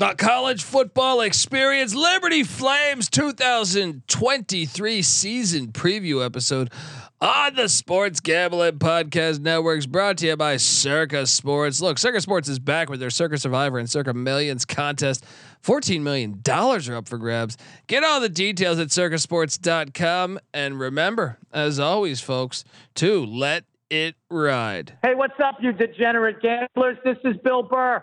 The college football experience Liberty Flames 2023 season preview episode on the Sports Gambling Podcast Networks brought to you by Circa Sports. Look, Circa Sports is back with their Circa Survivor and Circa Millions contest. $14 million are up for grabs. Get all the details at circasports.com. And remember, as always, folks, to let it ride. Hey, what's up, you degenerate gamblers? This is Bill Burr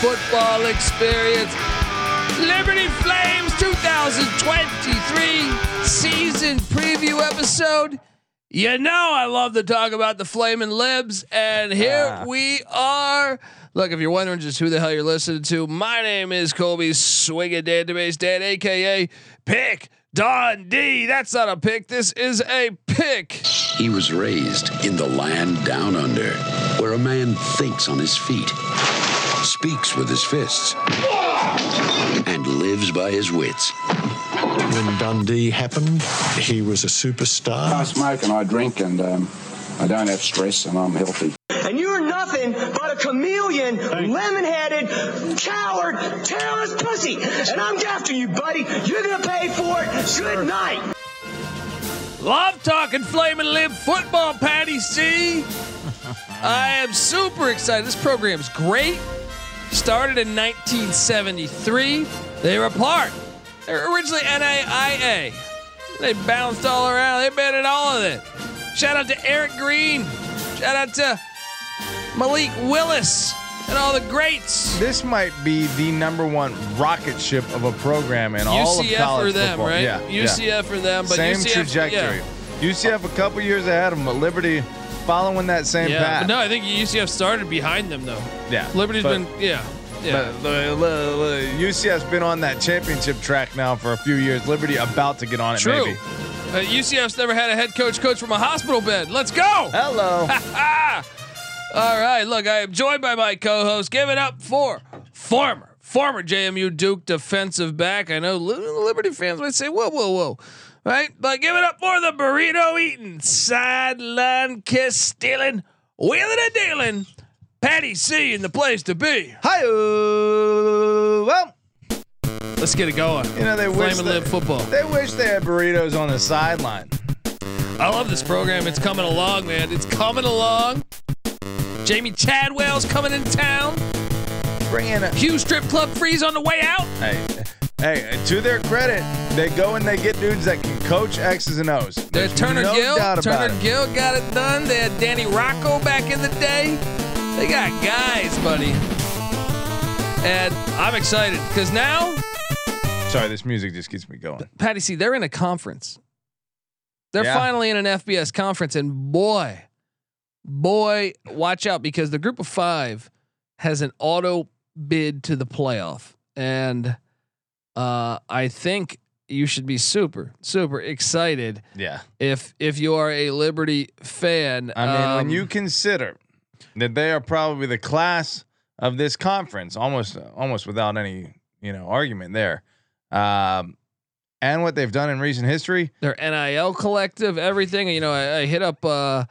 Football experience. Liberty Flames 2023 season preview episode. You know I love to talk about the Flaming Libs, and here Ah. we are. Look, if you're wondering just who the hell you're listening to, my name is Colby Swinging Database Dad, aka Pick Dundee. That's not a pick. This is a pick. He was raised in the land down under, where a man thinks on his feet, speaks with his fists, and lives by his wits. When Dundee happened, he was a superstar. I smoke and I drink and um, I don't have stress and I'm healthy. And you're nothing but a chameleon, lemon-headed, coward, terrorist pussy. And I'm after you, buddy. You're gonna pay for it. Good night. Love talking Flamin' Lib football, Patty C. I am super excited. This program's great. Started in 1973. They were part. They were originally NAIA. They bounced all around. They've been in all of it. Shout out to Eric Green. Shout out to Malik Willis and all the greats. This might be the number one rocket ship of a program in all of college. UCF for them, football. right? Yeah, UCF yeah. for them, but same UCF, trajectory. yeah. UCF a couple years ahead of them, but Liberty following that same Yeah, path. but no, I think UCF started behind them though. yeah, Liberty's but- been, yeah, yeah. But the, the, the UCF's been on that championship track now for a few years. Liberty about to get on it. True. Maybe. Uh, UCF's never had a head coach coach from a hospital bed. Let's go. Hello. All right. Look, I am joined by my co-host. Give it up for former former JMU Duke defensive back. I know Liberty fans might say, "Whoa, whoa, whoa." Right, but give it up for the burrito eating, sideline kiss stealing, wheeling and dealing, Patty C in the place to be. Hi. Well, Let's get it going. you know they wish Flame and they, live football. they wish they had burritos on the sideline. I love this program. It's coming along, man. It's coming along. Jamey Chadwell's coming in town. Bring in a Hugh Strip Club freeze on the way out. Hey, hey, to their credit, they go and they get dudes that can coach X's and O's. There's There's Turner no Gill. Turner it. Gill got it done. They had Danny Rocco back in the day. They got guys, buddy. And I'm excited because now, Sorry, this music just gets me going. Patty C, they're in a conference. They're Yeah. finally in an FBS conference, and boy, boy, watch out because the group of five has an auto bid to the playoff, and uh, I think you should be super, super excited Yeah. if if you are a Liberty fan. I mean, when Um, you consider that they are probably the class of this conference, almost almost without any you know argument there, um, and what they've done in recent history, their NIL collective, everything. You know, I, I hit up uh,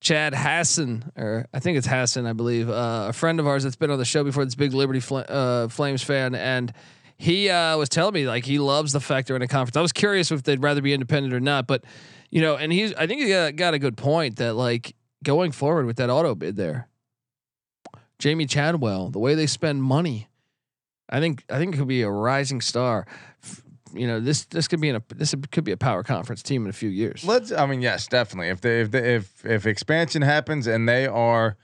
Chad Hassan, or I think it's Hassan, I believe, uh, a friend of ours that's been on the show before. This big Liberty Fl- uh, Flames fan, and he uh, was telling me like he loves the fact they're in a conference. I was curious if they'd rather be independent or not, but you know, and he's I think he got, got a good point that like going forward with that auto bid there, Jamey Chadwell, the way they spend money. I think I think it could be a rising star. You know, this this could be in a this could be a power conference team in a few years. let's. I mean, yes, definitely. If they if they, if if expansion happens and they are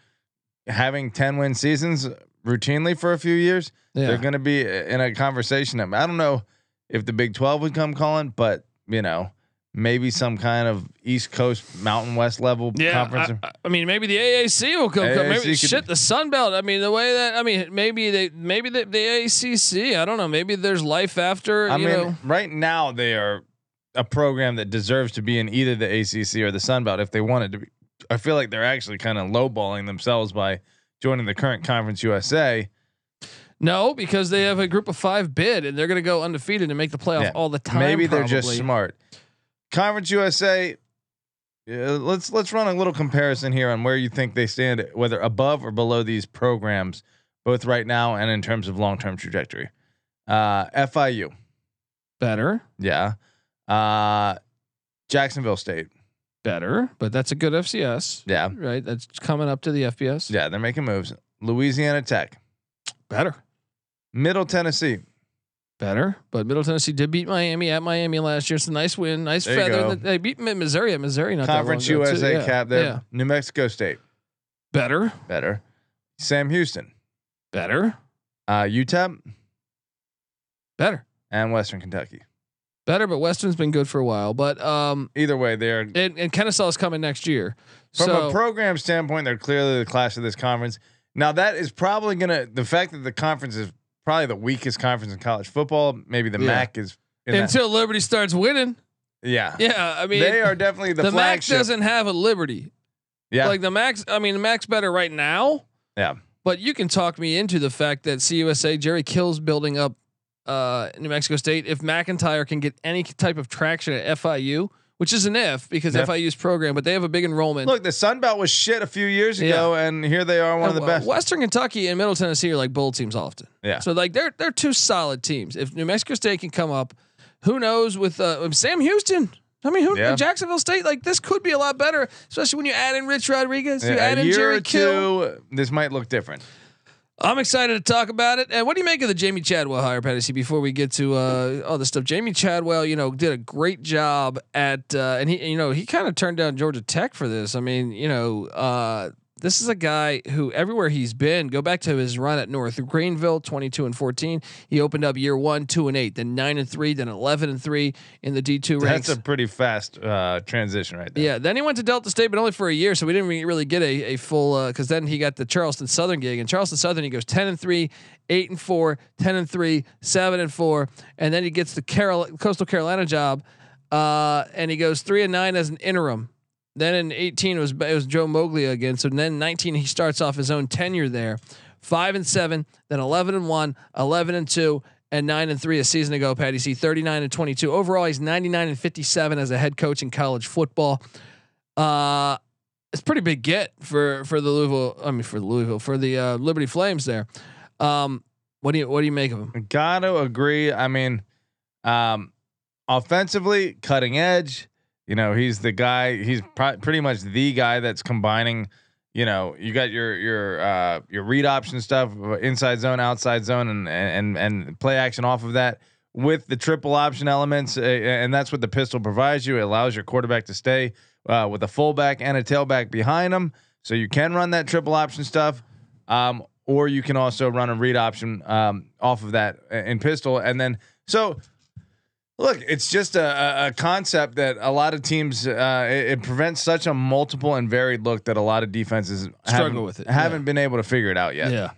having ten win seasons routinely for a few years, Yeah. they're going to be in a conversation. I don't know if the Big Twelve would come calling, but you know, maybe some kind of East Coast Mountain West level Yeah, conference. I, I- I mean, maybe the AAC will come. come. Maybe could- shit the Sun Belt. I mean, the way that I mean, maybe they, maybe the, the ACC. I don't know. Maybe there's life after. I you mean, know, right now they are a program that deserves to be in either the ACC or the Sun Belt if they wanted to be. I feel like they're actually kind of lowballing themselves by joining the current Conference USA. no, because they have a group of five bid and they're going to go undefeated and make the playoff Yeah, all the time. Maybe they're just smart. Conference USA. yeah, let's let's run a little comparison here on where you think they stand, whether above or below these programs, both right now and in terms of long term trajectory. Uh, FIU, better, yeah. Uh, Jacksonville State, better, but that's a good FCS, yeah, right? That's coming up to the FBS. yeah. They're making moves. Louisiana Tech, better, Middle Tennessee, better. But Middle Tennessee did beat Miami at Miami last year. It's a nice win, nice There feather. go. in the- They beat Missouri at Missouri. Not Conference that long ago, too. USA Yeah, cap there. Yeah, New Mexico State, better, better. Sam Houston, better, uh, UTEP, better. and Western Kentucky. Better, but Western's been good for a while. But um, Either way, they're and, and Kennesaw's coming next year. From so a program standpoint, they're clearly the class of this conference. Now that is probably gonna the fact that the conference is probably the weakest conference in college football. Maybe the Yeah. MAC is. In that- until Liberty starts winning, yeah, yeah. I mean, they are definitely the, the MAC doesn't have a Liberty. yeah, Like the Max, I mean, the Mac's better right now. yeah. But you can talk me into the fact that CUSA Jerry Kills building up uh, New Mexico State. If McIntyre can get any type of traction at FIU, which is an if because Yeah. FIU's program, but they have a big enrollment. Look, the Sun Belt was shit a few years ago, and here they are, one of the Uh, best. Western Kentucky and Middle Tennessee are like bowl teams often. Yeah. So like they're they're two solid teams. If New Mexico State can come up, who knows with uh, Sam Houston? I mean, who Yeah. Jacksonville State like this could be a lot better, especially when you add in Rich Rodriguez, you Yeah, add a in Jerry Kill. two, this might look different. I'm excited to talk about it. And what do you make of the Jamey Chadwell hire, Patty? Before we get to uh, all this stuff, Jamey Chadwell, you know, did a great job at, uh, and he, you know, he kind of turned down Georgia Tech for this. I mean, you know, uh, this is a guy who everywhere he's been. Go back to his run at North Greenville, 22 and 14. He opened up year one, two and eight, then nine and three, then 11 and three in the D2 ranks. That's a pretty fast uh, transition right there. Yeah, then he went to Delta State, but only for a year, so we didn't really get a, a full. Because then he got the Charleston Southern gig, and Charleston Southern he goes ten and three, eight and four, 10 and three, seven and four, and then he gets the Carol Coastal Carolina job, uh, and he goes three and nine as an interim. Then in eighteen it was it was Joe Moglia again. So then nineteen he starts off his own tenure there, five and seven, then eleven and one, 11 and two. And nine and three a season ago, Patty C. Thirty nine and twenty two. Overall, he's ninety nine and fifty seven as a head coach in college football. Uh, it's pretty big get for for the Louisville. I mean, for the Louisville for the uh, Liberty Flames there. Um, what do you what do you make of him? Gotta agree. I mean, um, offensively, cutting edge. You know, he's the guy. He's pr- pretty much the guy that's combining. You know, you got your your uh, your read option stuff, uh, inside zone, outside zone, and and and play action off of that with the triple option elements, uh, and that's what the pistol provides you. It allows your quarterback to stay uh, with a fullback and a tailback behind him, so you can run that triple option stuff. Um, or you can also run a read option um, off of that in pistol, and then so look, it's just a, a- concept that a lot of teams uh, it, it prevents such a multiple and varied look that a lot of defenses Struggle with it, haven't yeah. been able to figure it out yet. Yeah.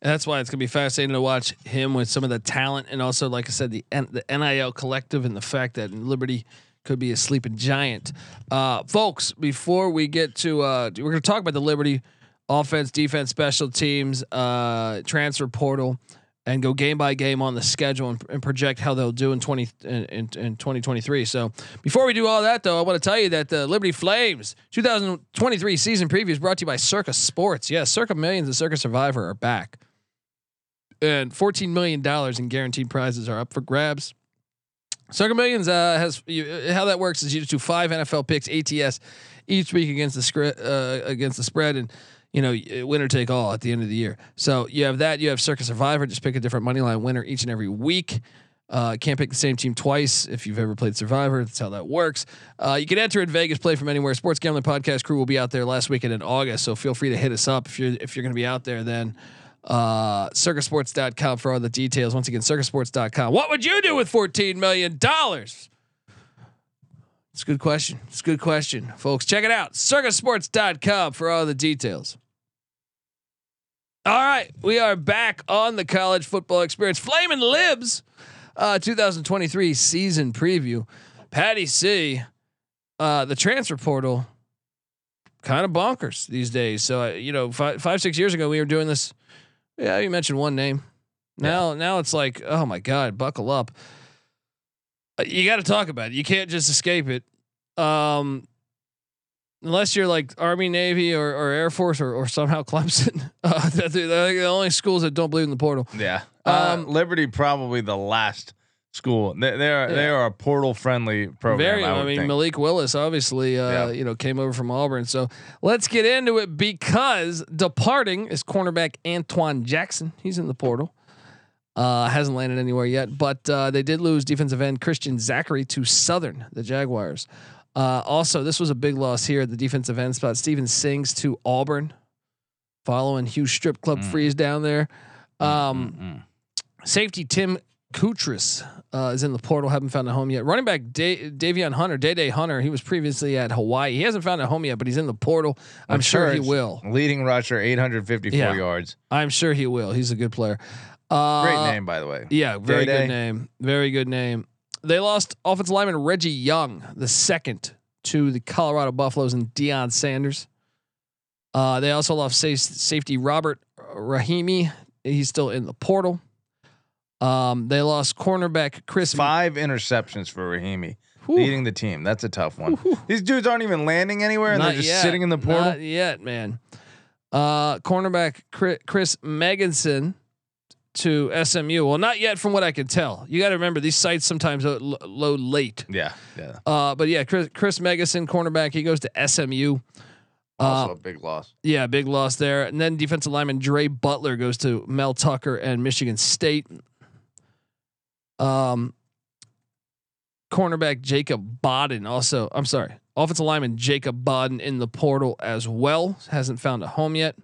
And that's why it's gonna be fascinating to watch him with some of the talent and also, like I said, the N- the NIL collective and the fact that Liberty could be a sleeping giant. Uh, folks, before we get to, uh, we're gonna talk about the Liberty offense, defense, special teams, uh, transfer portal, and go game by game on the schedule and, and project how they'll do in twenty in, in, in twenty twenty three. So before we do all that, though, I want to tell you that the Liberty Flames 2023 season preview is brought to you by Circa Sports. Yes, Circa Millions and Circa Survivor are back and $14 million in guaranteed prizes are up for grabs. Circa Millions uh, has you, how that works is you just do five NFL picks ATS each week against the scre- uh, against the spread and you know winner take all at the end of the year. So you have that. You have Circa Survivor. Just pick a different money line winner each and every week. Uh, can't pick the same team twice if you've ever played Survivor. That's how that works. Uh, you can enter in Vegas, play from anywhere. Sports Gambling Podcast crew will be out there last weekend in August, so feel free to hit us up if you're if you're going to be out there. Then uh, circasports.com for all the details. Once again, circasports.com. What would you do with $14 million? It's a good question. It's a good question, folks. Check it out. Circasports.com for all the details. All right, we are back on the college football experience. Flamin' Libs, uh, 2023 season preview. Patty C, uh, the transfer portal, kind of bonkers these days. So uh, you know, five, five six years ago we were doing this. Yeah, you mentioned one name. Now now it's like, oh my god, buckle up. Uh, You got to talk about it. You can't just escape it. Um, unless you're like Army, Navy, or, or Air Force, or, or somehow Clemson. Uh, they're, they're the only schools that don't believe in the portal. Yeah. Um, Um, Liberty probably the last school. They, they are they are a portal friendly program. Very. I, I, mean, think. Malik Willis obviously, uh, Yeah. you know, came over from Auburn. So let's get into it because departing is cornerback Antoine Jackson. He's in the portal. Uh, hasn't landed anywhere yet, but uh, they did lose defensive end Christian Zachary to Southern, the Jaguars. Uh, also, this was a big loss here at the defensive end spot. Steven Sings to Auburn, following huge Strip Club Mm. freeze down there. Um, Mm-mm. Safety Tim Kutris uh, is in the portal. Haven't found a home yet. Running back da- Davion Hunter, Day Day Hunter. He was previously at Hawaii. He hasn't found a home yet, but he's in the portal. I'm sure he will. Leading rusher, 854 Yeah. yards. I'm sure he will. He's a good player. Uh, Great name, by the way. Yeah, very Day-Day. good name. Very good name. They lost offensive lineman Reggie Young, the second, to the Colorado Buffaloes and Deion Sanders. Uh, they also lost sa- safety Robert Rahming. He's still in the portal. Um, they lost cornerback Chris. Five interceptions for Rahimi, Whew. leading the team. That's a tough one. These dudes aren't even landing anywhere, and Not they're just yet. sitting in the portal. Not yet, man. Uh, cornerback Chri- Chris Meganson to SMU. Well, not yet, from what I can tell. You got to remember these sites sometimes lo- lo- load late. yeah, yeah. Uh, but yeah, Chris, Chris Megason, cornerback, he goes to SMU. Also Uh, a big loss. yeah, big loss there. And then defensive lineman Dre Butler goes to Mel Tucker and Michigan State. Um, cornerback Jacob Bodden also. I'm sorry, offensive lineman Jacob Bodden in the portal as well. Hasn't found a home yet.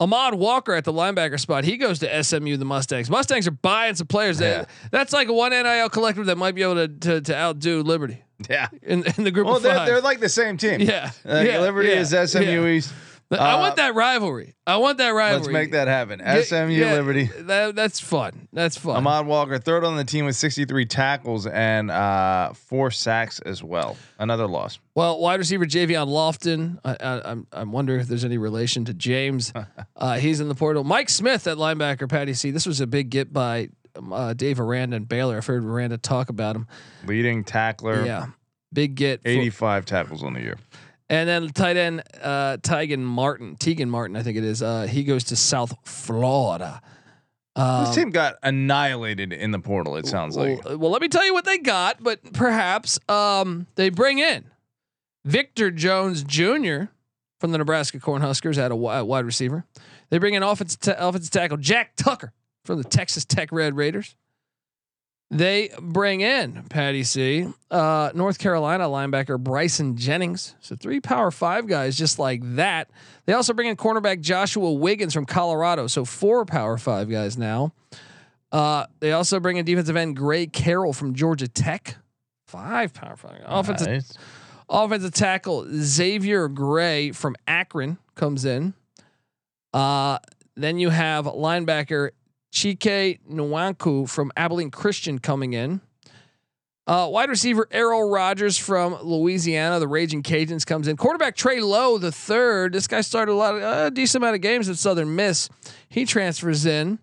Ahmad Walker at the linebacker spot. He goes to SMU. The Mustangs. Mustangs are buying some players. Yeah. That that's like one NIL collective that might be able to to, to outdo Liberty Yeah. in, in the group Well, of they're, 5 they're like the same team. yeah, Like, yeah, Liberty yeah, is SMU. East. I Uh, want that rivalry. I want that rivalry. Let's make that happen. SMU yeah, Liberty. That, that's fun. That's fun. Ahmad Walker, third on the team with 63 tackles and uh, four sacks as well. Another loss. well, wide receiver Javion Lofton. I, I, I'm I'm wondering if there's any relation to James. uh, he's in the portal. Mike Smith at linebacker. Patty C. This was a big get by um, uh, Dave Aranda and Baylor. I've heard Aranda talk about him. Leading tackler. Yeah, big get. for- 85 tackles on the year. And then tight end uh, Tegan Martin. Tegan Martin, I think it is. Uh, he goes to South Florida. Um, This team got annihilated in the portal. It sounds like. Well, well, let me tell you what they got, but perhaps um, they bring in Victor Jones Jr. from the Nebraska Cornhuskers at a wide receiver. They bring in offensive, ta- offensive tackle Jack Tucker from the Texas Tech Red Raiders. They bring in Patty C, uh, North Carolina linebacker Bryson Jennings. So three Power Five guys just like that. They also bring in cornerback Joshua Wiggins from Colorado. So four Power Five guys now. Uh, they also bring in defensive end Gray Carroll from Georgia Tech. Five Power Five. Offensive Nice. offensive tackle Xavier Gray from Akron comes in. Uh, then you have linebacker Chike Nwanku from Abilene Christian coming in. Uh, wide receiver Errol Rogers from Louisiana, the Raging Cajuns comes in. Quarterback Trey Lowe, the third. This guy started a lot of uh, decent amount of games at Southern Miss. He transfers in.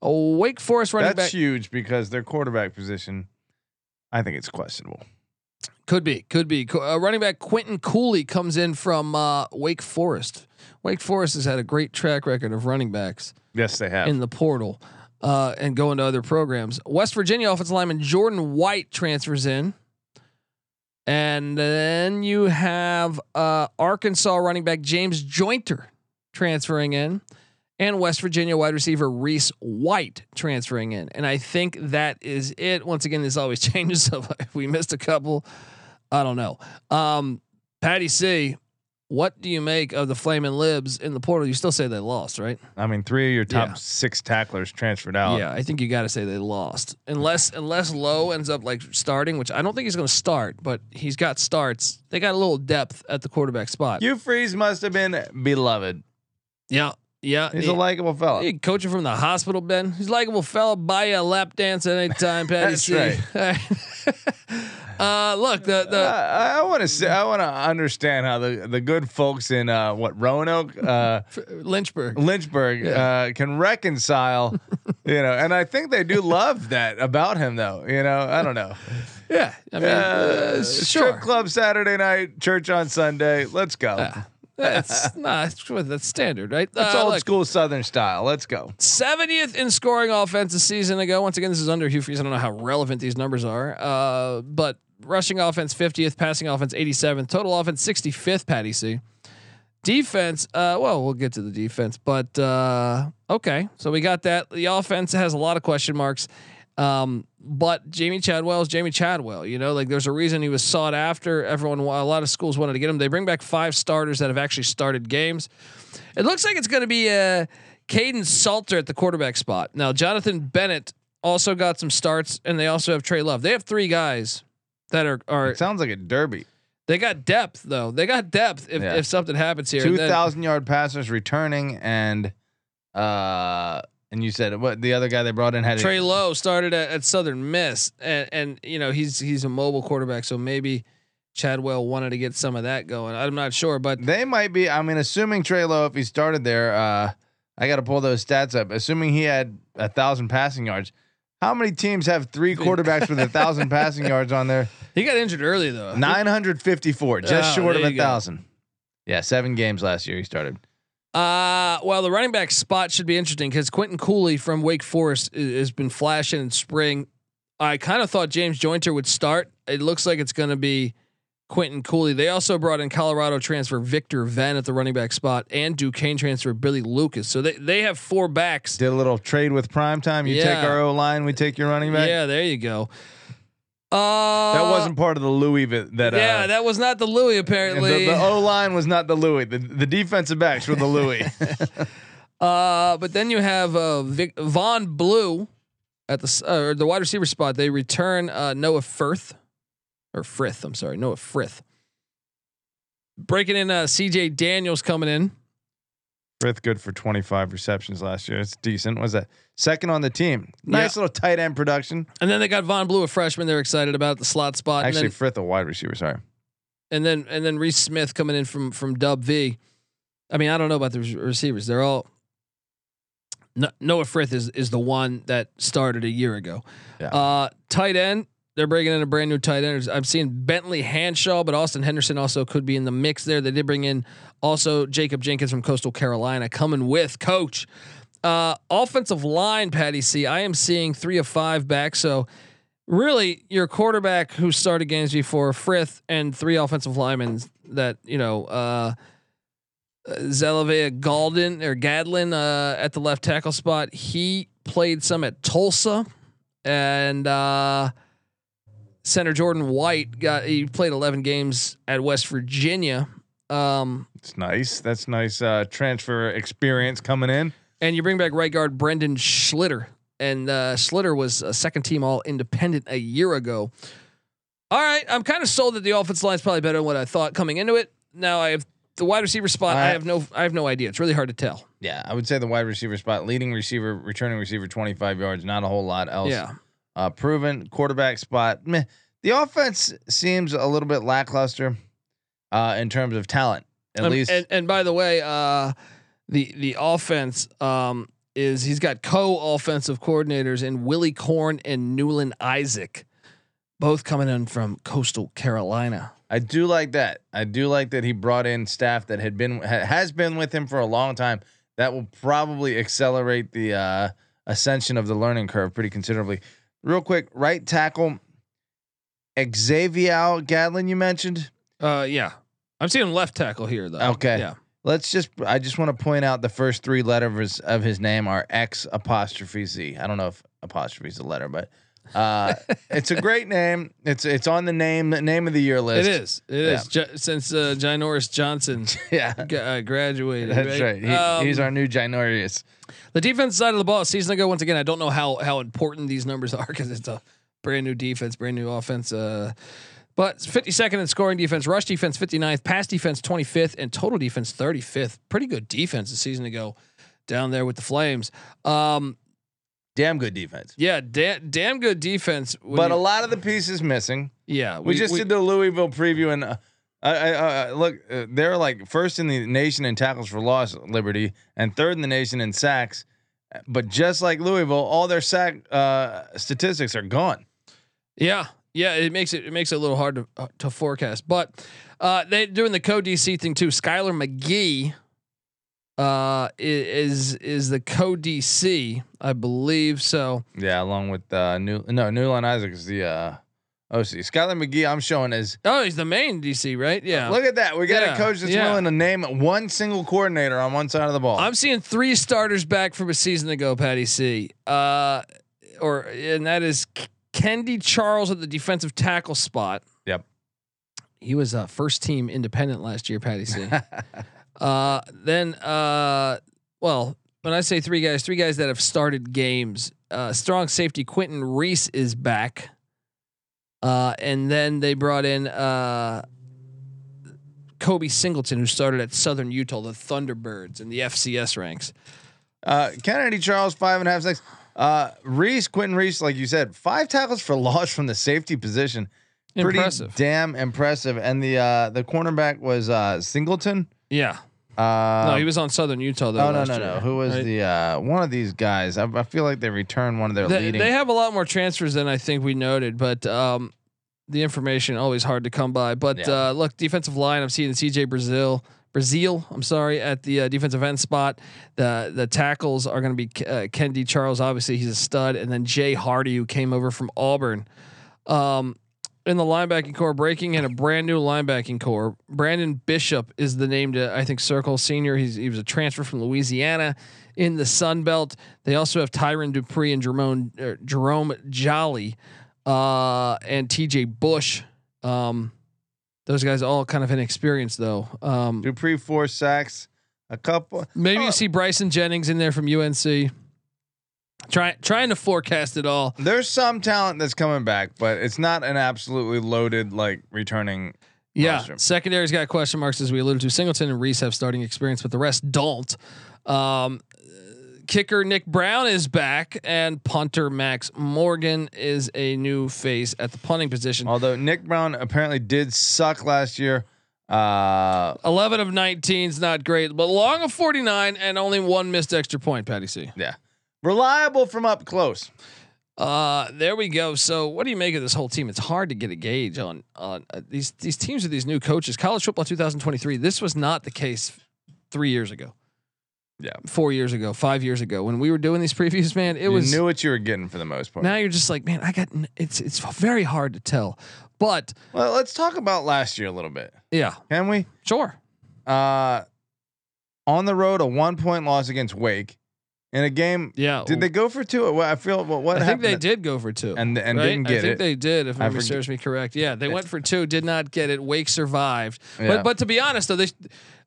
A Wake Forest running That's back huge because their quarterback position, I think it's questionable. Could be, could be. Uh, running back Quinton Cooley comes in from uh, Wake Forest. Wake Forest has had a great track record of running backs Yes, they have. in the portal uh, and going to other programs. West Virginia offensive lineman Jordan White transfers in. And then you have uh, Arkansas running back James Jointer transferring in, and West Virginia wide receiver Reese White transferring in. And I think that is it. Once again, this always changes. So if we missed a couple, I don't know. Um, Patty C, what do you make of the Flaming Libs in the portal? You still say they lost, right? I mean, three of your top Yeah. six tacklers transferred out. Yeah, I think you got to say they lost, unless unless Lowe ends up like starting, which I don't think he's going to start, but he's got starts. They got a little depth at the quarterback spot. Hugh Freeze must have been beloved. yeah, yeah. He's he- a likable fella. Hey, coaching from the hospital, Ben. He's a likable fella. Buy you a lap dance at any time, Patty That's C. uh, look, the the I, I want to say I want to understand how the the good folks in uh, what Roanoke, uh, Lynchburg. Lynchburg, uh, can reconcile. you know, and I think they do love that about him, though. You know, I don't know. Yeah, I mean, Uh, uh, Strip club Saturday night, church on Sunday. Let's go. That's nah, that's, that's standard, right? That's Uh, old look, school Southern style. Let's go. 70th in scoring offense a season ago. Once again, this is under Hugh Freeze. I don't know how relevant these numbers are, uh, but rushing offense 50th, passing offense 87th, total offense 65th. Patty C. Defense, uh, well, we'll get to the defense, but uh, okay. So we got that. The offense has a lot of question marks. Um, but Jamey Chadwell is Jamey Chadwell. You know, like there's a reason he was sought after. Everyone, a lot of schools wanted to get him. They bring back five starters that have actually started games. It looks like it's going to be uh, Kaidon Salter at the quarterback spot. Now, Jonathan Bennett also got some starts, and they also have Trey Lowe. They have three guys that are are It sounds like a derby. they got depth though. They got depth if, Yeah. if something happens here. two thousand And then- thousand yard passers returning, and uh, and you said what the other guy they brought in had Trey Lowe started at, at Southern Miss, and and you know he's he's a mobile quarterback, so maybe Chadwell wanted to get some of that going. I'm not sure, but They might be. I mean, assuming Trey Lowe, if he started there, uh, I got to pull those stats up. Assuming he had a thousand passing yards, how many teams have three quarterbacks with a thousand passing yards on there? He got injured early though. Nine hundred fifty-four, just Oh, short of a go. thousand. Yeah, seven games last year he started. Uh, well, the running back spot should be interesting because Quinton Cooley from Wake Forest has been flashing in spring. I kind of thought James Jointer would start. It looks like it's going to be Quinton Cooley. They also brought in Colorado transfer Victor Venn at the running back spot and Duquesne transfer Billy Lucas. So they, they have four backs. Did a little trade with prime time. You take our O line, we take your running back. Yeah, there you go. Uh, that wasn't part of the Louis that. yeah, uh, that was not the Louis apparently. the, the O line was not the Louis. The, the defensive backs were the Louis. Uh, but then you have uh, Vic, Vaughn Blue at the uh, or the wide receiver spot. They return uh, Noah Firth or Frith. I'm sorry, Noah Frith. Breaking in uh, C.J. Daniels coming in. Frith good for 25 receptions last year. It's decent. Was that second on the team? Nice Yeah. little tight end production. And then they got Vaughn Blue, a freshman. They're excited about the slot spot. Actually, and then, Frith a wide receiver. Sorry. and then and then Reese Smith coming in from from Dub V. I mean, I don't know about the receivers. They're all. No, Noah Frith is is the one that started a year ago. Yeah. Uh, tight end. They're bringing in a brand new tight end. I've seen Bentley Hanshaw, but Austin Henderson also could be in the mix there. They did bring in also Jacob Jenkins from Coastal Carolina coming with coach. Uh, offensive line, Patty C. I am seeing three of five back. So really, your quarterback who started games before Frith and three offensive linemen that you know. Uh, Zelavea Galden or Gadlin uh, at the left tackle spot. He played some at Tulsa, and uh, center Jordan White got he played 11 games at West Virginia. Um, It's nice. That's nice uh, transfer experience coming in. and you bring back right guard Brendan Schlittler, and uh, Schlittler was a second team All Independent a year ago. All right, I'm kind of sold that the offensive line is probably better than what I thought coming into it. Now I have the wide receiver spot. I I- have no I have no idea. It's really hard to tell. Yeah, I would say the wide receiver spot, leading receiver, returning receiver, 25 yards. Not a whole lot else. Yeah. Uh, proven quarterback spot. Meh. The offense seems a little bit lackluster uh, in terms of talent. At Um, least and, and by the way, uh, the the offense um, is he's got co-offensive coordinators in Willy Korn and Newland Isaac, both coming in from Coastal Carolina. I do like that. I do like that he brought in staff that had been ha- has been with him for a long time. That will probably accelerate the uh, ascension of the learning curve pretty considerably. Real quick, right tackle Xavier Gadlin. You mentioned. Uh, yeah, I'm seeing left tackle here though. Okay. yeah, Let's just. I just want to point out the first three letters of his name are X apostrophe Z. I don't know if apostrophe is a letter, but Uh, it's a great name. It's it's on the name name of the year It list. is. It is. Since uh, Ginorous Johnson Yeah, g- uh, graduated. that's right. He, Um, he's our new Ginorous. The defense side of the ball, season ago, once again, I don't know how how important these numbers are because it's a brand new defense, brand new offense. Uh, but 52nd in scoring defense, rush defense 59th, pass defense 25th, and total defense 35th. Pretty good defense a season ago down there with the Flames. Um, Damn good defense. yeah, da- damn good defense. But you- a lot of the pieces missing. yeah, We, just did the Louisville preview, and uh, I, I, I look, uh, they're like first in the nation in tackles for loss, Liberty, and third in the nation in sacks. But just like Louisville, all their sack uh, statistics are gone. Yeah, yeah, it makes it it makes it a little hard to uh, to forecast. But uh, they're doing the co DC thing too. Skylor Magee uh, is is the co DC, I believe. So Yeah, along with uh, new no Newland Isaac is the uh, OC. Skylor Magee, I'm showing is oh, he's the main DC, right? Yeah. look at that. We got Yeah, a coach that's yeah. willing to name one single coordinator on one side of the ball. I'm seeing three starters back from a season ago, Patty C. Uh, or and that is Kendy Charles at the defensive tackle spot. Yep. He was uh, first team independent last year, Patty C. uh, then, uh, well, when I say three guys, three guys that have started games. Uh, strong safety Quentin Reese is back. Uh, and then they brought in uh, Kobe Singleton, who started at Southern Utah, the Thunderbirds in the FCS ranks. Uh, Kennedy Charles, five and a half sacks. Uh, Reese, Quentin Reese, like you said, five tackles for loss from the safety position. Pretty Impressive. damn impressive. And the uh, the cornerback was uh, Singleton. Yeah. Uh, No, he was on Southern Utah though. Oh no no year, no! Who was right? the uh, one of these guys? I, I feel like they returned one of their They, leading. they have a lot more transfers than I think we noted, but um, the information always hard to come by. But Yeah. uh, look, defensive line. I'm seeing CJ Brazil. Brazil, I'm sorry, at the uh, defensive end spot. The the tackles are going to be uh, Kendy Charles. Obviously, he's a stud, and then Jay Hardy, who came over from Auburn. Um, in the linebacking core, breaking in a brand new linebacking core. Brandon Bishop is the name to I think circle senior. He's he was a transfer from Louisiana in the Sun Belt. They also have Tyron Dupree and Jerome er, Jerome Jolly uh, and TJ Bush. Um, those guys all kind of inexperienced though. Um, Dupree four sacks, a couple. maybe Oh. you see Bryson Jennings in there from UNC. Trying trying to forecast it all. There's some talent that's coming back, but it's not an absolutely loaded like returning. Yeah, roster. secondary's got question marks as we alluded to. Singleton and Reese have starting experience, but the rest don't. Um, kicker Nick Brown is back, and punter Max Morgan is a new face at the punting position. Although Nick Brown apparently did suck last year. Uh, 11 of 19 is not great, but long of 49 and only one missed extra point, Patty C. yeah, reliable from up close. Uh, there we go. So, what do you make of this whole team? It's hard to get a gauge on on uh, these these teams with these new coaches. College football 2023. This was not the case three years ago. Yeah. four years ago, five years ago, when we were doing these previews, man, it was you was. knew what you were getting for the most part. now you're just like, man, I got. It's it's very hard to tell, but well, let's talk about last year a little bit, yeah, can we? sure. Uh, on the road, a one point loss against Wake in a game. Yeah, Did they go for two? Well, I feel what, what I think they did go for two, and and right? didn't get it. I think it. they did, if memory serves me correct. Yeah, they went for two, did not get it. Wake survived, Yeah. but but to be honest though, they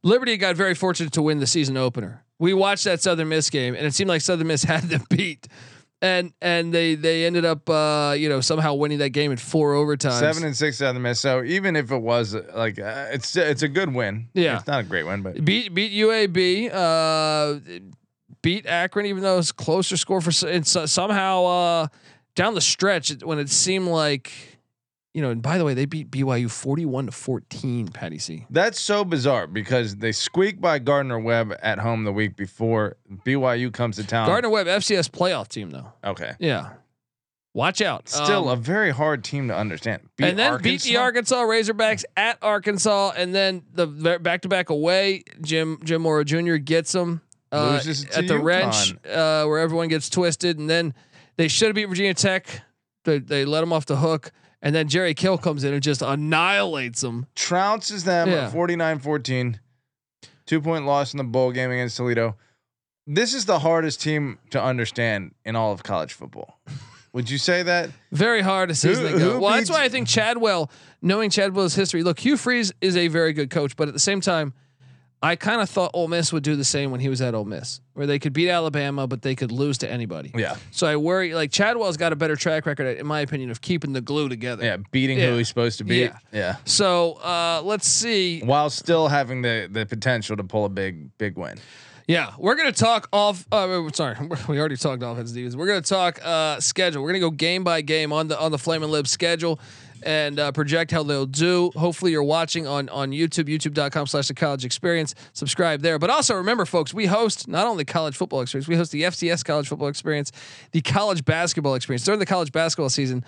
Liberty got very fortunate to win the season opener. We watched that Southern Miss game, and it seemed like Southern Miss had them beat, and and they they ended up uh, you know somehow winning that game in four overtimes. Seven and six the miss. So even if it was like uh, it's it's a good win. Yeah. it's not a great win, but beat beat UAB, uh, beat Akron, even though it's closer score for s- it's uh, somehow uh, down the stretch when it seemed like you know. And by the way, they beat BYU forty one to fourteen. Patty C. that's so bizarre because they squeak by Gardner Webb at home the week before BYU comes to town. Gardner Webb FCS playoff team though. okay, Yeah, watch out. still Um, a very hard team to understand. Beat and then beat the Arkansas Razorbacks at Arkansas, and then the back to back away. Jim Jim Mora Jr. gets them uh, at the wrench, uh, where everyone gets twisted, and then they should have beat Virginia Tech. They, they let them off the hook, and then Jerry Kill comes in and just annihilates them. trounces them Yeah. 49-14. Two point loss in the bowl game against Toledo. This is the hardest team to understand in all of college football. Would you say that? Very hard a season Who- ago. who Well, that's why I think Chadwell, knowing Chadwell's history, look, Hugh Freeze is a very good coach, but at the same time, I kind of thought Ole Miss would do the same when he was at Ole Miss, where they could beat Alabama, but they could lose to anybody. Yeah. So I worry, like Chadwell's got a better track record, in my opinion, of keeping the glue together. Yeah, beating Yeah. who he's supposed to beat. Yeah. Yeah. So uh, let's see. While still having the the potential to pull a big big win. Yeah, we're gonna talk off. Uh, sorry, we already talked offense defense. We're gonna talk uh, schedule. We're gonna go game by game on the on the Flame and Lib schedule and uh, project how they'll do. Hopefully, you're watching on on YouTube, YouTube.com/slash The College Experience. Subscribe there. But also remember, folks, we host not only college football experience, we host the FCS College Football Experience, the College Basketball Experience during the college basketball season.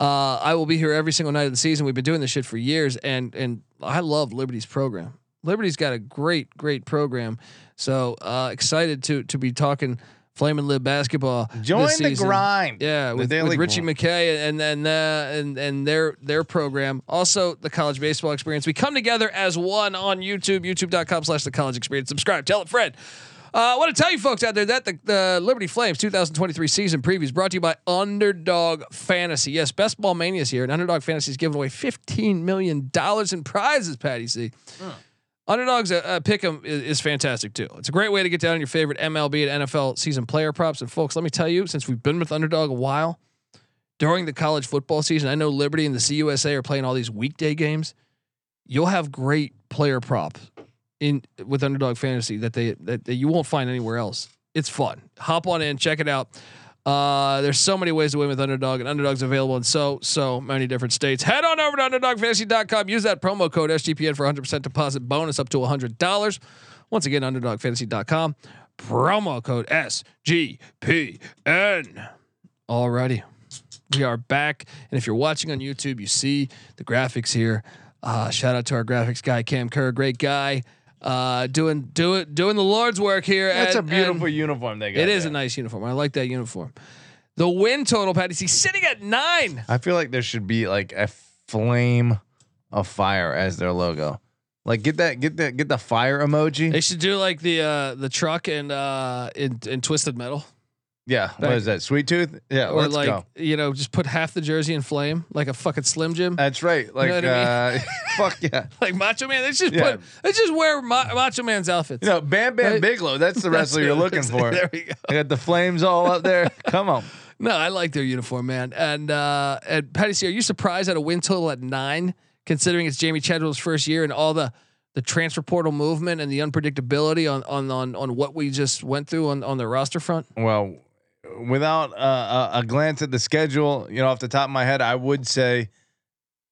Uh, I will be here every single night of the season. We've been doing this shit for years, and and I love Liberty's program. Liberty's got a great, great program. So uh, excited to to be talking Flame and Lib basketball. Join this the season. grind. Yeah, with, daily with Richie grind. McKay and and uh, and and their their program. Also, the college baseball experience. We come together as one on YouTube, youtube.com slash the college experience. Subscribe. Tell a friend. Uh, I want to tell you folks out there that the, the Liberty Flames 2023 season preview is brought to you by Underdog Fantasy. Yes, Best Ball Mania is here, and Underdog Fantasy is giving away $15 million in prizes, Patty C. Underdogs uh, pick 'em is, is fantastic too. It's a great way to get down your favorite MLB and NFL season player props. And folks, let me tell you, since we've been with Underdog a while, during the college football season, I know Liberty and the CUSA are playing all these weekday games. You'll have great player props in with Underdog Fantasy that they that, that you won't find anywhere else. It's fun. Hop on in, check it out. Uh, there's so many ways to win with Underdog, and Underdog's available in so so many different states. Head on over to UnderdogFantasy.com. Use that promo code SGPN for 100% deposit bonus up to $100. Once again, UnderdogFantasy.com. Promo code SGPN. Alrighty, we are back, and if you're watching on YouTube, you see the graphics here. Uh, shout out to our graphics guy Cam Kerr, great guy. Uh, doing doing doing the Lord's work here. That's and- a beautiful uniform they got. it is there. a nice uniform. I like that uniform. The win total, Patty C, sitting at nine. I feel like there should be like a flame of fire as their logo. Like get that get that get the fire emoji. They should do like the uh the truck and uh in, in twisted metal. Yeah. What is that? Sweet tooth? Yeah, or let's like go. you know, just put half the jersey in flame, like a fucking Slim Jim. That's right. Like what I uh fuck yeah. like Macho Man. Let's just Yeah. put they just wear Ma- Macho Man's outfits. You know, Bam Bam Right. Bigelow, that's the That's wrestler you're looking for. There we go. I got the flames all up there. Come on. No, I like their uniform, man. And uh and Patty C, are you surprised at a win total at nine, considering it's Jamey Chadwell's first year and all the the transfer portal movement and the unpredictability on on on on what we just went through on on the roster front? Well, without uh, a, a glance at the schedule, you know, off the top of my head, I would say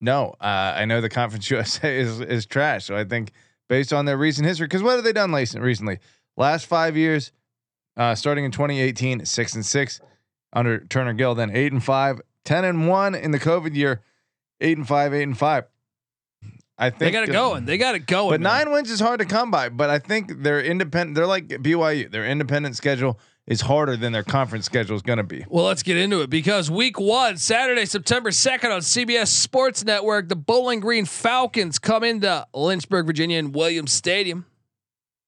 no. Uh, I know the Conference USA is is trash, so I think based on their recent history, because what have they done recently? Last five years, uh, starting in 2018, six and six under Turner Gill, then eight and five, 10 and one in the COVID year, eight and five, eight and five. I think They got it going. They got it going. but man. nine wins is hard to come by. But I think they're independent. They're like BYU. Their independent schedule is harder than their conference schedule is going to be. Well, let's get into it because week one, Saturday, September 2nd on CBS Sports Network, the Bowling Green Falcons come into Lynchburg, Virginia in Williams Stadium.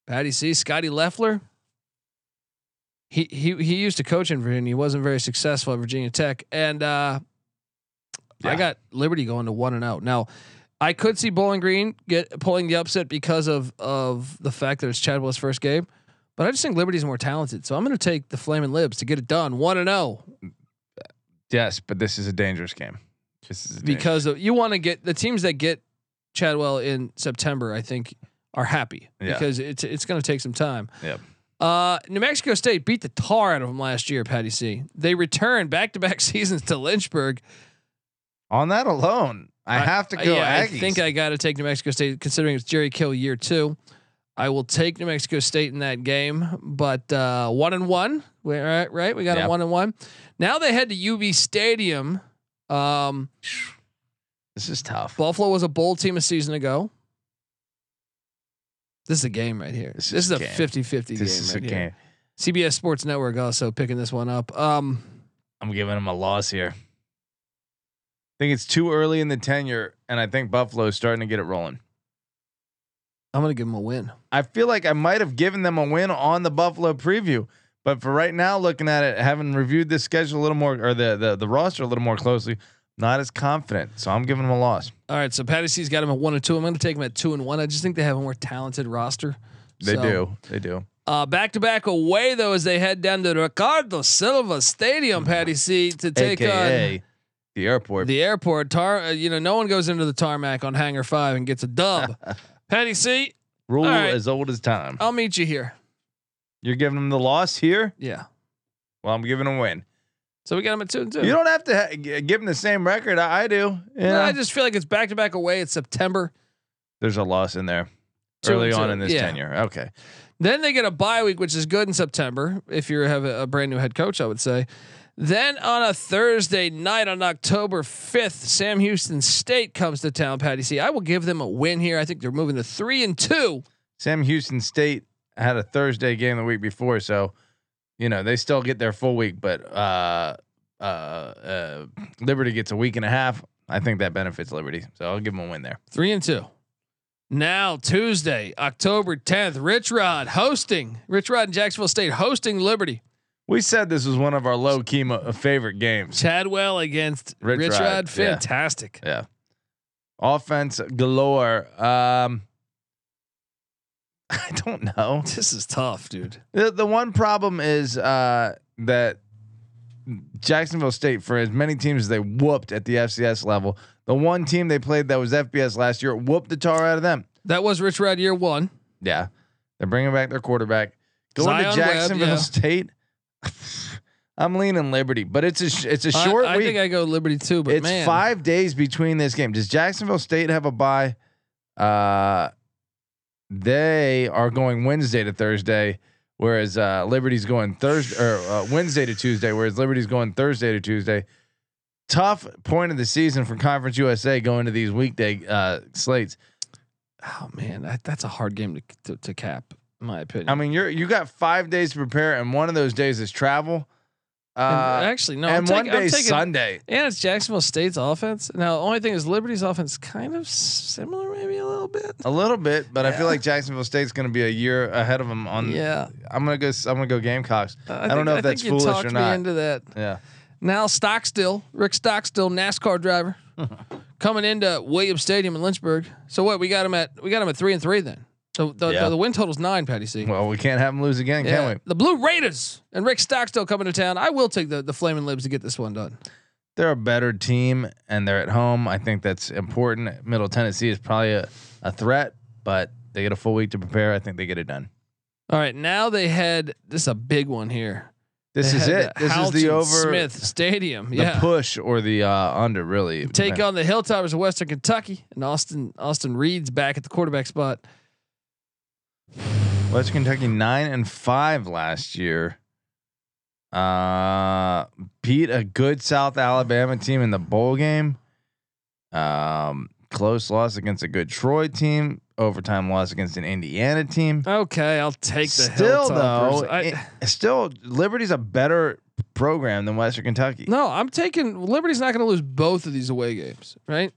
Patty C, Scotty Loeffler. He he he used to coach in Virginia. He wasn't very successful at Virginia Tech. And uh I got Liberty going to one and out. Now, I could see Bowling Green get pulling the upset because of of the fact that it's Chadwell's first game. But I just think Liberty's more talented. So I'm going to take the Flaming Libs to get it done. 1 and oh. 0 Yes, but this is a dangerous game. This is because of, you want to get the teams that get Chadwell in September, I think are happy Yeah. because it's it's going to take some time. Yep. Uh, New Mexico State beat the tar out of them last year, Patty C. They returned back to back seasons to Lynchburg. on that alone, I, have to go. Yeah, Aggies. I think I got to take New Mexico State considering it's Jerry Kill year two. I will take New Mexico State in that game, but uh, one and one, we, right? Right, we got Yeah. a one and one. Now they head to UB Stadium. Um, this is tough. Buffalo was a bowl team a season ago. This is a game right here. This This, is is, a a game. 50-50 game. This is right a here. game. CBS Sports Network also picking this one up. Um, I'm giving them a loss here. I think it's too early in the tenure, and I think Buffalo's starting to get it rolling. I'm gonna give them a win. I feel like I might have given them a win on the Buffalo preview, But for right now, looking at it, having reviewed this schedule a little more or the the, the roster a little more closely, not as confident. So I'm giving them a loss. All right, so Patty C's got him at one and two. I'm going to take him at two and one. I just think they have a more talented roster. They So, do. They do. Uh, back to back away though, as they head down to Riccardo Silva Stadium, Patty C, to take AKA on the airport. the airport. Tar, uh, you know, no one goes into the tarmac on Hangar Five and gets a dub. Patty C, Rule right. as old as time. I'll meet you here. You're giving them the loss here. Yeah. Well, I'm giving them a win. So we got them at two and two. You don't have to ha- give them the same record. I, I do. Yeah. I just feel like it's back to back away. It's September. There's a loss in there Two early on in this Yeah. tenure. Okay. Then they get a bye week, which is good in September if you have a, a brand new head coach, I would say. Then on a Thursday night on October 5th, Sam Houston State comes to town, Patty C. I will give them a win here. I think they're moving to three and two. Sam Houston State had a Thursday game the week before, so you know they still get their full week, but uh, uh, uh, Liberty gets a week and a half. I think that benefits Liberty, so I'll give them a win there. Three and two. Now Tuesday, October 10th, Rich Rod hosting Rich Rod and Jacksonville State hosting Liberty. We said this was one of our low key mo- favorite games. Chadwell against Rich, Rich Rod. Rod. Fantastic. Yeah, offense galore. Um, I don't know. This is tough, dude. The the one problem is uh, that Jacksonville State, for as many teams as they whooped at the FCS level, the one team they played that was FBS last year whooped the tar out of them. That was Rich Rod year one. Yeah, they're bringing back their quarterback. Going Zion to Webb, Jacksonville yeah. State. I'm leaning Liberty, but it's a sh- it's a I- short I, week. I think I go Liberty too, but it's man, five days between this game. Does Jacksonville State have a bye? Uh, they are going Wednesday to Thursday, whereas uh, Liberty's going Thursday or uh, Wednesday to Tuesday, whereas Liberty's going Thursday to Tuesday. Tough point of the season for Conference USA going to these weekday uh, slates. Oh man, that, that's a hard game to, to to cap, my opinion. I mean, you're you got five days to prepare, and one of those days is travel. And Uh, actually, no, I'm and one I'm day taking- Sunday. And it's Jacksonville State's offense. Now, the only thing is Liberty's offense kind of similar, maybe a little bit. A little bit, but I feel like Jacksonville State's going to be a year ahead of them on. Yeah, I'm gonna go. I'm gonna go Gamecocks. Uh, I, don't know if think that's you foolish or me not. into that. Yeah. Now Stockstill, Rick Stockstill, NASCAR driver, coming into Williams Stadium in Lynchburg. So what? We got him at we got him at three and three then. So the, Yeah. the, the win total's nine, Patty C. Well, we can't have them lose again, Yeah. can we? The Blue Raiders and Rick Stockstill coming to town. I will take the the Flaming Libs to get this one done. They're a better team, and they're at home. I think that's important. Middle Tennessee is probably a, a threat, but they get a full week to prepare. I think they get it done. All right, now they had This is a big one here. This They is it. This is the over Smith Stadium. the yeah, push or the uh, under. Really take on the Hilltoppers of Western Kentucky and Austin Austin Reed's back at the quarterback spot. West Kentucky nine and five last year. Uh, beat a good South Alabama team in the bowl game. Um, close loss against a good Troy team. Overtime loss against an Indiana team. Okay, I'll take the Still though, I- it- still Liberty's a better program than Western Kentucky. no, I'm taking Liberty's not going to lose both of these away games, right?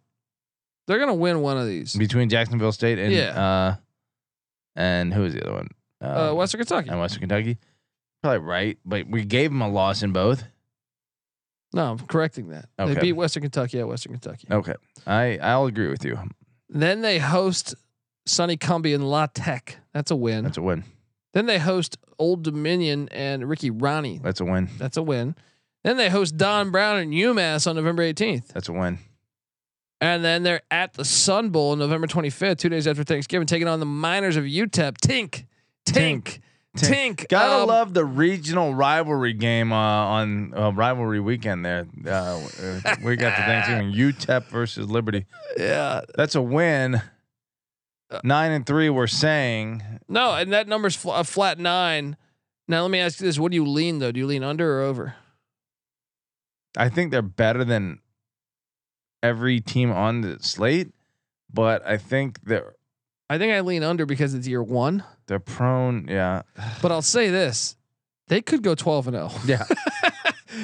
They're going to win one of these. Between Jacksonville State and Yeah. uh, and who was the other one? Uh, Um, Western Kentucky. and Western Kentucky. Probably right, but we gave them a loss in both. No, I'm correcting that. They Okay. beat Western Kentucky at Western Kentucky. Okay, I I'll agree with you. Then they host Sonny Cumbie and La Tech. That's a win. That's a win. then they host Old Dominion and Ricky Rahne. That's a win. That's a win. Then they host Don Brown and UMass on November 18th. That's a win. And then they're at the Sun Bowl on November 25th, two days after Thanksgiving, taking on the Miners of UTEP. Tink, Tink, Tink. Gotta Um, love the regional rivalry game uh, on uh, rivalry weekend there. Uh, we got the Thanksgiving UTEP versus Liberty. Yeah. That's a win. Nine and three. We're saying No, and that number's fl- a flat nine. Now let me ask you this: What do you lean though? Do you lean under or over? I think they're better than every team on the slate, but I think they're I think I lean under because it's year one. they're prone. Yeah, But I'll say this: they could go twelve and zero. yeah.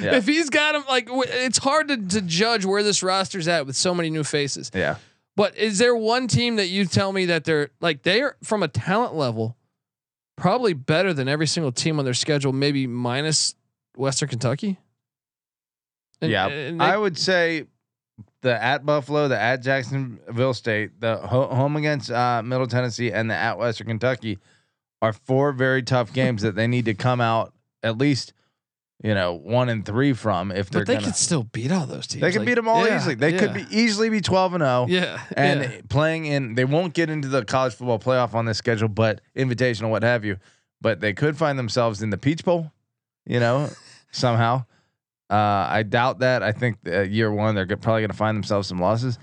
Yeah. If he's got him, like w- it's hard to, to judge where this roster's at with so many new faces. Yeah. But is there one team that you tell me that they're like they're from a talent level? probably better than every single team on their schedule, maybe minus Western Kentucky. And- yeah, and they- I would say the at Buffalo, the at Jacksonville State, the ho- home against uh, Middle Tennessee, and the at Western Kentucky are four very tough games that they need to come out at least, you know, one and three from if they're but they gonna. could still beat all those teams. they could Like, beat them all yeah, easily. They yeah, could be easily be twelve and zero. Yeah, and yeah. playing in they won't get into the college football playoff on this schedule but invitational what have you but they could find themselves in the peach bowl you know somehow uh, i doubt that i think uh, year one they're probably going to find themselves some losses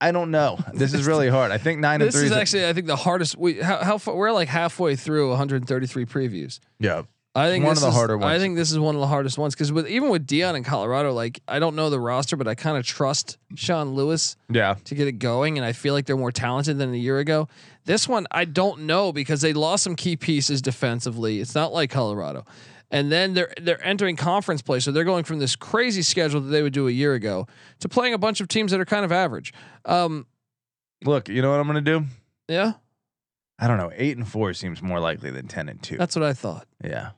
i don't know this is really hard i think nine This and three This is actually, I think, the hardest. We how, how far, we're like halfway through 133 previews. yeah I think one this of the is- harder ones. I think this is one of the hardest ones because with even with Deion in Colorado, like I don't know the roster, but I kind of trust Sean Lewis yeah to get it going, and I feel like they're more talented than a year ago. This one I don't know because they lost some key pieces defensively. It's not like Colorado, and then they're they're entering conference play, so they're going from this crazy schedule that they would do a year ago to playing a bunch of teams that are kind of average. Um, look you know what i'm going to do yeah, i don't know eight and four seems more likely than 10 and two that's what I thought. yeah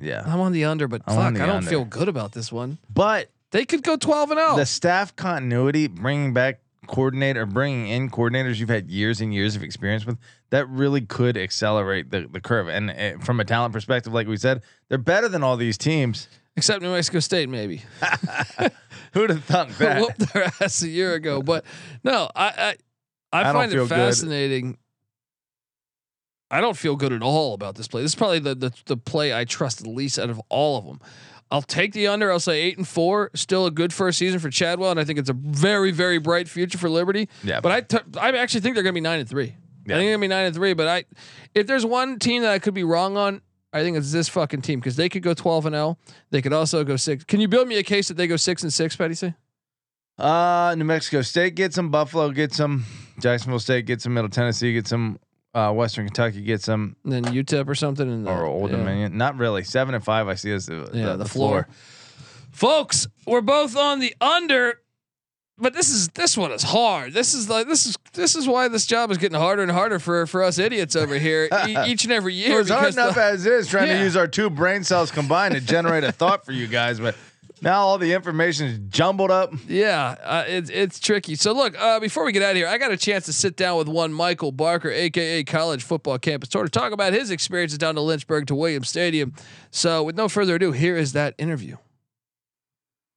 yeah I'm on the under, but fuck, I don't under. feel good about this one. but They could go 12 and oh. 0. the staff continuity, bringing back coordinator, bringing in coordinators you've had years and years of experience with, that really could accelerate the, the curve. And uh, from a talent perspective, like we said, they're better than all these teams. Except New Mexico State, maybe. Who'd have thunk that? Whooped their ass a year ago. But no, I I, I, I find it good. fascinating. I don't feel good at all about this play. This is probably the, the the play I trust the least out of all of them. I'll take the under. I'll say eight and four. Still a good first season for Chadwell, and I think it's a very very bright future for Liberty. Yeah. but I t- I actually think they're going to be nine and three. Yeah. I think to be nine and three. But I, if there's one team that I could be wrong on, I think it's this fucking team because they could go twelve and zero. They could also go six. Can you build me a case that they go six and six, Petty? Say. Uh, New Mexico State gets them, Buffalo gets them, Jacksonville State gets them, Middle Tennessee gets them, uh, Western Kentucky gets them, And then UTEP or something, and or Old yeah. Dominion. Not really. Seven and five, I see as the, Yeah, the, the, floor. Folks, we're both on the under, but this is this one is hard. This is like this is this is why this job is getting harder and harder for for us idiots over here e- each and every year. It was hard enough the- as is trying Yeah. to use our two brain cells combined to generate a thought for you guys, but now all the information is jumbled up. Yeah, uh, it's it's tricky. So look, uh, before we get out of here, I got a chance to sit down with one Michael Barker, aka College Football Campus Tour, to talk about his experiences down to Lynchburg to Williams Stadium. So with no further ado, here is that interview.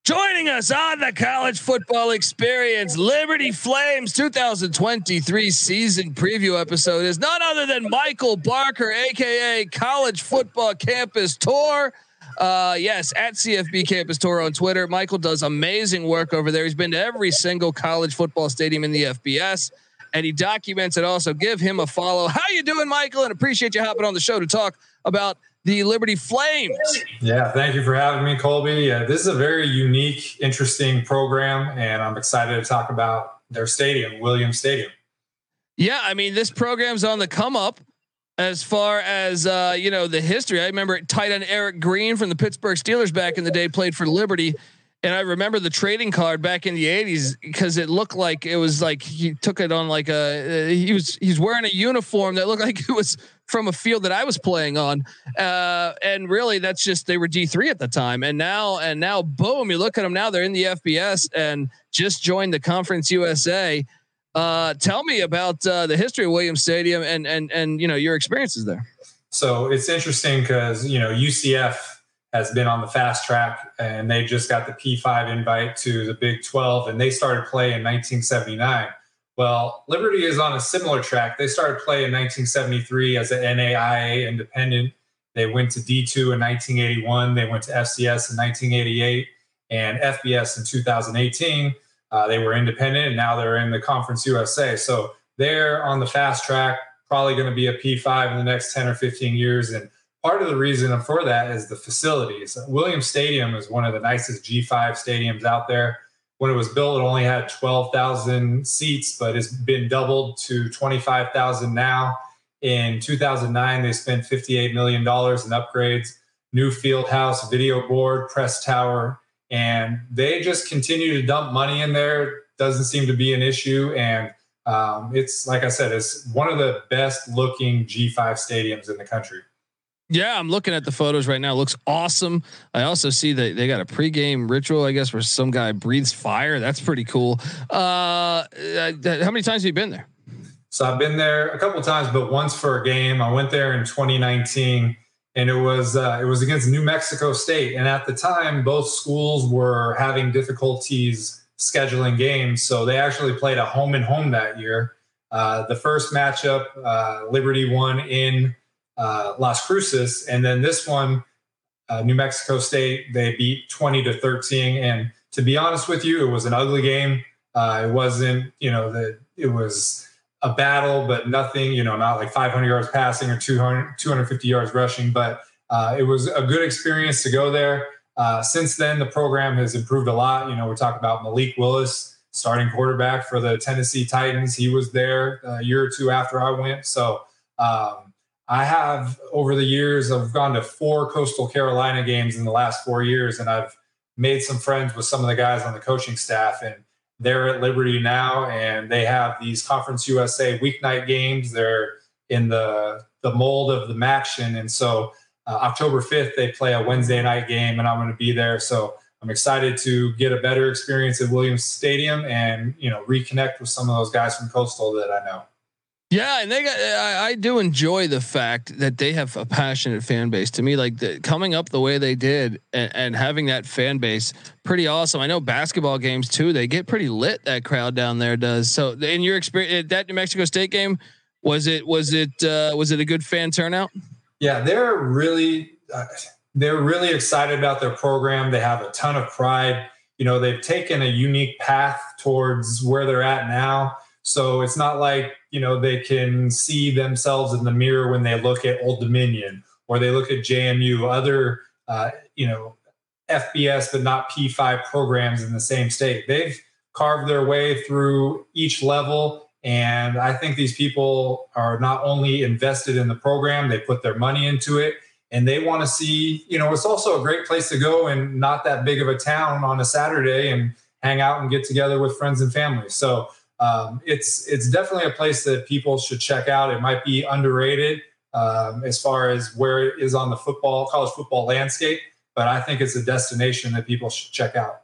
Joining us on the college football experience, Liberty Flames 2023 season preview episode is none other than Michael Barker, aka College Football Campus Tour. Uh, yes, at CFB Campus Tour on Twitter. Michael does amazing work over there. He's been to every single college football stadium in the FBS, and he documents it. Also, give him a follow. How you doing, Michael? And appreciate you hopping on the show to talk about the Liberty Flames. Yeah, thank you for having me, Colby. Uh, this is a very unique, interesting program, and I'm excited to talk about their stadium, Williams Stadium. Yeah, I mean, this program's on the come up as far as uh, you know the history. I remember tight end Eric Green from the Pittsburgh Steelers back in the day played for Liberty. And I remember the trading card back in the '80s because it looked like it was like he took it on like a he was he's wearing a uniform that looked like it was from a field that I was playing on, uh, and really that's just they were D three at the time, and now and now boom, you look at them now they're in the FBS and just joined the Conference USA. Uh, tell me about uh, the history of Williams Stadium and and and you know your experiences there. So it's interesting because you know UCF has been on the fast track, and they just got the P5 invite to the Big 12, and they started play in 1979. Well, Liberty is on a similar track. They started play in 1973 as an NAIA independent. They went to D2 in 1981. They went to FCS in 1988 and FBS in 2018. Uh, they were independent and now they're in the Conference USA. So they're on the fast track, probably going to be a P5 in the next 10 or 15 years. And part of the reason for that is the facilities. Williams Stadium is one of the nicest G5 stadiums out there. When it was built, it only had 12,000 seats, but it's been doubled to 25,000 now. In 2009, they spent $58 million in upgrades, new field house, video board, press tower, and they just continue to dump money in there. Doesn't seem to be an issue. And Um, it's like I said, it's one of the best looking G5 stadiums in the country. Yeah, I'm looking at the photos right now. It looks awesome. I also see that they got a pregame ritual, I guess, where some guy breathes fire. That's pretty cool. Uh, uh, how many times have you been there? So I've been there a couple times, but once for a game. I went there in 2019, and it was uh, it was against New Mexico State. And at the time, both schools were having difficulties scheduling games, so they actually played a home and home that year. Uh, the first matchup, uh, Liberty won in uh, Las Cruces, and then this one, uh, New Mexico State, they beat 20 to 13. And to be honest with you, it was an ugly game. Uh, it wasn't, you know, that it was a battle, but nothing, you know, not like 500 yards passing or 200, 250 yards rushing. But uh, it was a good experience to go there. Uh, since then, the program has improved a lot. You know, we're talking about Malik Willis, starting quarterback for the Tennessee Titans. He was there a year or two after I went. So um, I have, over the years, I've gone to four Coastal Carolina games in the last four years, and I've made some friends with some of the guys on the coaching staff. And they're at Liberty now, and they have these Conference USA weeknight games. They're in the the mold of the MACtion, and so uh, October 5th they play a Wednesday night game, and I'm going to be there. So I'm excited to get a better experience at Williams Stadium and you know reconnect with some of those guys from Coastal that I know. Yeah, and they got. I, I, do enjoy the fact that they have a passionate fan base. To me, like the, coming up the way they did, and, and, having that fan base, pretty awesome. I know basketball games too; they get pretty lit. That crowd down there does. So, in your experience, that New Mexico State game, was it was it uh, was it a good fan turnout? Yeah, they're really uh, they're really excited about their program. They have a ton of pride. You know, they've taken a unique path towards where they're at now so it's not like, you know, they can see themselves in the mirror when they look at Old Dominion or they look at JMU, other, uh, you know, FBS, but not P5 programs in the same state. They've carved their way through each level. And I think these people are not only invested in the program, they put their money into it and they want to see, you know, it's also a great place to go and not that big of a town on a Saturday and hang out and get together with friends and family. So um, it's it's definitely a place that people should check out. It might be underrated um, as far as where it is on the football college football landscape, but I think it's a destination that people should check out.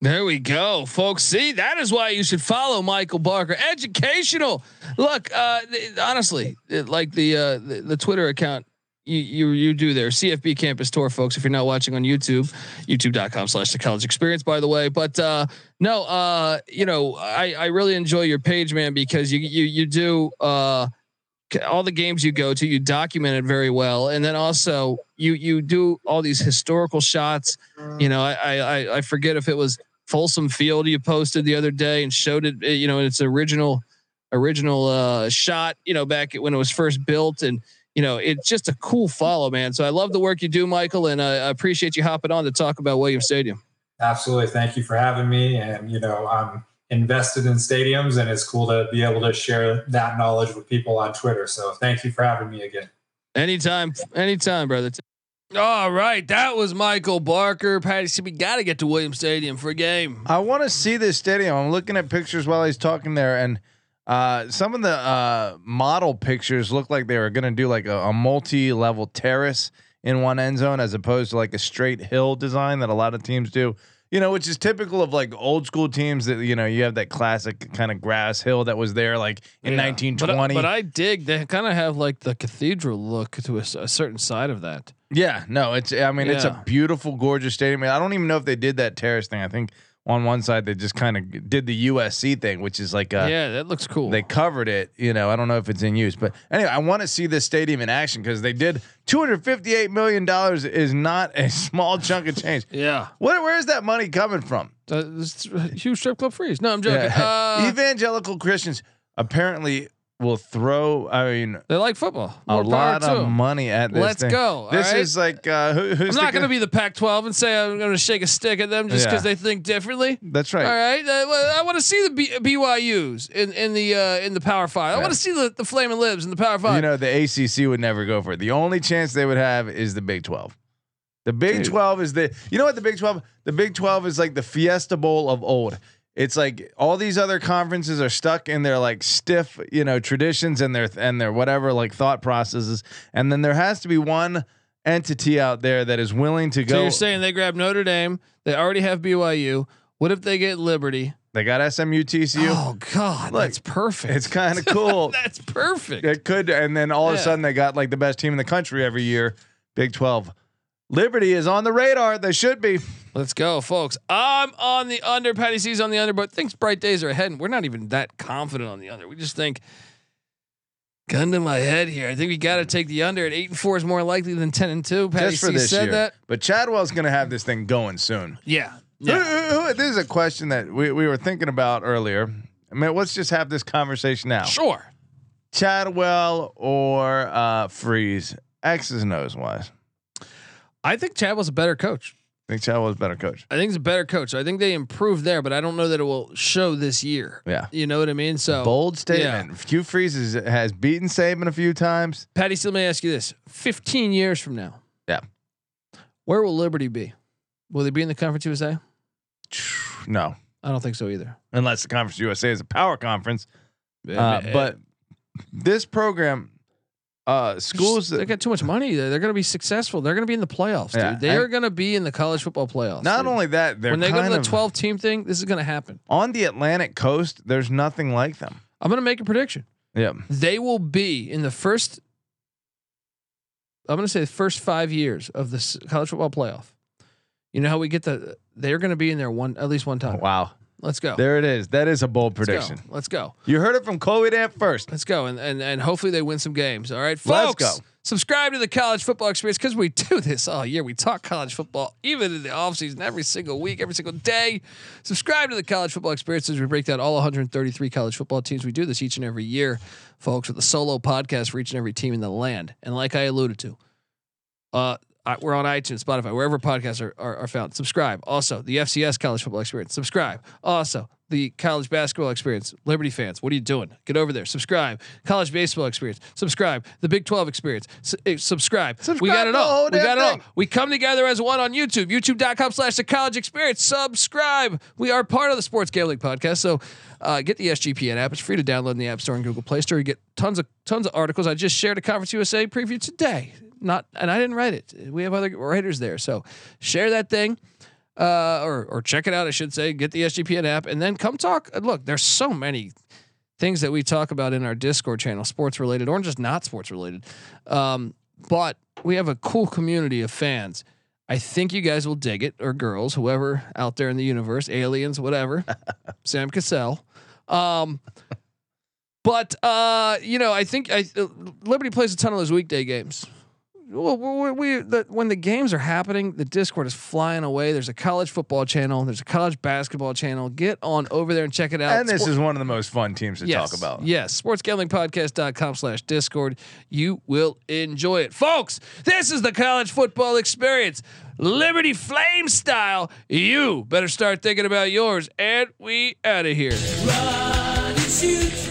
There we go, folks. See, that is why you should follow Michael Barker. Educational. Look, uh, honestly, like the, uh, the the Twitter account you, you you do there. CFB Campus Tour, folks. If you're not watching on YouTube, youtube.com slash the college experience, by the way. But uh no, uh, you know, I, I really enjoy your page, man, because you you you do uh all the games you go to, you document it very well. And then also you you do all these historical shots. You know, I I I forget if it was Folsom Field you posted the other day and showed it, you know, its original original uh shot, you know, back when it was first built and you know, it's just a cool follow, man. So I love the work you do, Michael, and uh, I appreciate you hopping on to talk about Williams Stadium. Absolutely. Thank you for having me. And, you know, I'm invested in stadiums and it's cool to be able to share that knowledge with people on Twitter. So thank you for having me again. Anytime, anytime, brother. All right, that was Michael Barker. Patty said we got to get to Williams Stadium for a game. I want to see this stadium. I'm looking at pictures while he's talking there, and uh, some of the uh, model pictures look like they were going to do like a, a multi-level terrace in one end zone as opposed to like a straight hill design that a lot of teams do. You know, which is typical of like old school teams that you know you have that classic kind of grass hill that was there like in yeah. 1920. But, but, I dig they kind of have like the cathedral look to a, a, certain side of that. Yeah, no, it's I mean yeah. it's a beautiful, gorgeous stadium. I don't even know if they did that terrace thing. I think on one side they just kind of did the USC thing, which is like a, yeah, that looks cool. They covered it, you know. I don't know if it's in use, but anyway, I want to see this stadium in action because they did 258 million dollars is not a small chunk of change. yeah, where where is that money coming from? Uh, huge strip club freeze. No, I'm joking. Yeah. Uh, Evangelical Christians apparently will throw. I mean, they like football. More a lot of money at this. Let's thing. go. This right? is like uh, who, I'm not going to be the Pac-12 and say I'm going to shake a stick at them just because yeah. they think differently. That's right. All right. Uh, I want to see the B- BYU's in in the uh, in the Power Five. I want to see the the Flaming Libs in the Power Five. You know, the ACC would never go for it. The only chance they would have is the Big Twelve. The Big Dude. Twelve is the. You know what the Big Twelve? The Big Twelve is like the Fiesta Bowl of old it's like all these other conferences are stuck in their like stiff, you know, traditions and their and their whatever like thought processes, and then there has to be one entity out there that is willing to So go. So you're saying they grab Notre Dame? They already have BYU. What if they get Liberty? they got SMU, TCU. Oh God, Look, that's perfect. It's kind of cool. that's perfect. It could, and then all of a sudden they got like the best team in the country every year, Big Twelve. Liberty is on the radar. They should be. Let's go, folks. I'm on the under. Patty C's on the under, but thinks bright days are ahead, and we're not even that confident on the under. We just think, gun to my head here. I think we got to take the under at eight and four is more likely than ten and two. Patty just for C this said year. that. But Chadwell's going to have this thing going soon. Yeah, yeah. this is a question that we, we were thinking about earlier. I mean, let's just have this conversation now. Sure. Chadwell or uh, Freeze, X's and O's wise. I think Chadwell's a better coach. I think Chadwell's a better coach. I think he's a better coach. I think they improved there, but I don't know that it will show this year. Yeah. You know what I mean? So Bold statement. Hugh Freeze is, has beaten Saban a few times. Patty, still may ask you this: fifteen years from now, Yeah. where will Liberty be? Will they be in the Conference USA? No, I don't think so either. unless the Conference USA is a power conference. Uh, but this program, uh, schools they got too much money. They're, they're going to be successful. They're going to be in the playoffs, Yeah, dude. They and- are going to be in the college football playoffs. not dude. only that, they're when they go to the 12 team thing, this is going to happen. on the Atlantic coast. There's nothing like them. I'm going to make a prediction. Yeah, They will be in the first. I'm going to say the first five years of this college football playoff. You know how we get the? They're going to be in there one at least one time. wow. Let's go. There it is. That is a bold Let's go. prediction. Let's go. You heard it from Chloe Damp first. Let's go. And and and hopefully they win some games. All right, Let's folks. go. Subscribe to the college football experience because we do this all year. We talk college football even in the offseason, every single week, every single day. Subscribe to the college football experience as we break down all 133 college football teams. We do this each and every year, folks, with a solo podcast for each and every team in the land. And like I alluded to, uh, we're on iTunes, Spotify, wherever podcasts are, are, are found. Subscribe. Also, the FCS college football experience. Subscribe. Also, the college basketball experience. Liberty fans, what are you doing? Get over there. Subscribe. College baseball experience. Subscribe. The Big 12 experience. S- eh, subscribe. We got it all. We got it all. We come together as one on YouTube. YouTube.com slash the college experience. Subscribe. We are part of the Sports Gambling Podcast. So uh, get the SGPN app. It's free to download in the App Store and Google Play Store. You get tons of tons of articles. I just shared a Conference USA preview today. Not and I didn't write it. We have other writers there. So share that thing. Uh, or or check it out, I should say. Get the SGPN app and then come talk. Look, there's so many things that we talk about in our Discord channel, sports related or just not sports related. Um, but we have a cool community of fans. I think you guys will dig it, or girls, whoever out there in the universe, aliens, whatever. Sam Cassell. Um, but uh, you know, I think I, uh, Liberty plays a ton of those weekday games. Well, we, we the, when the games are happening, the Discord is flying away. There's a college football channel. There's a college basketball channel. Get on over there and check it out. And this Sport- is one of the most fun teams to yes, talk about. Yes. Sportsgamblingpodcast.com slash Discord. You will enjoy it. Folks, this is the college football experience. Liberty Flame style. You better start thinking about yours. And we out of here. Run and shoot.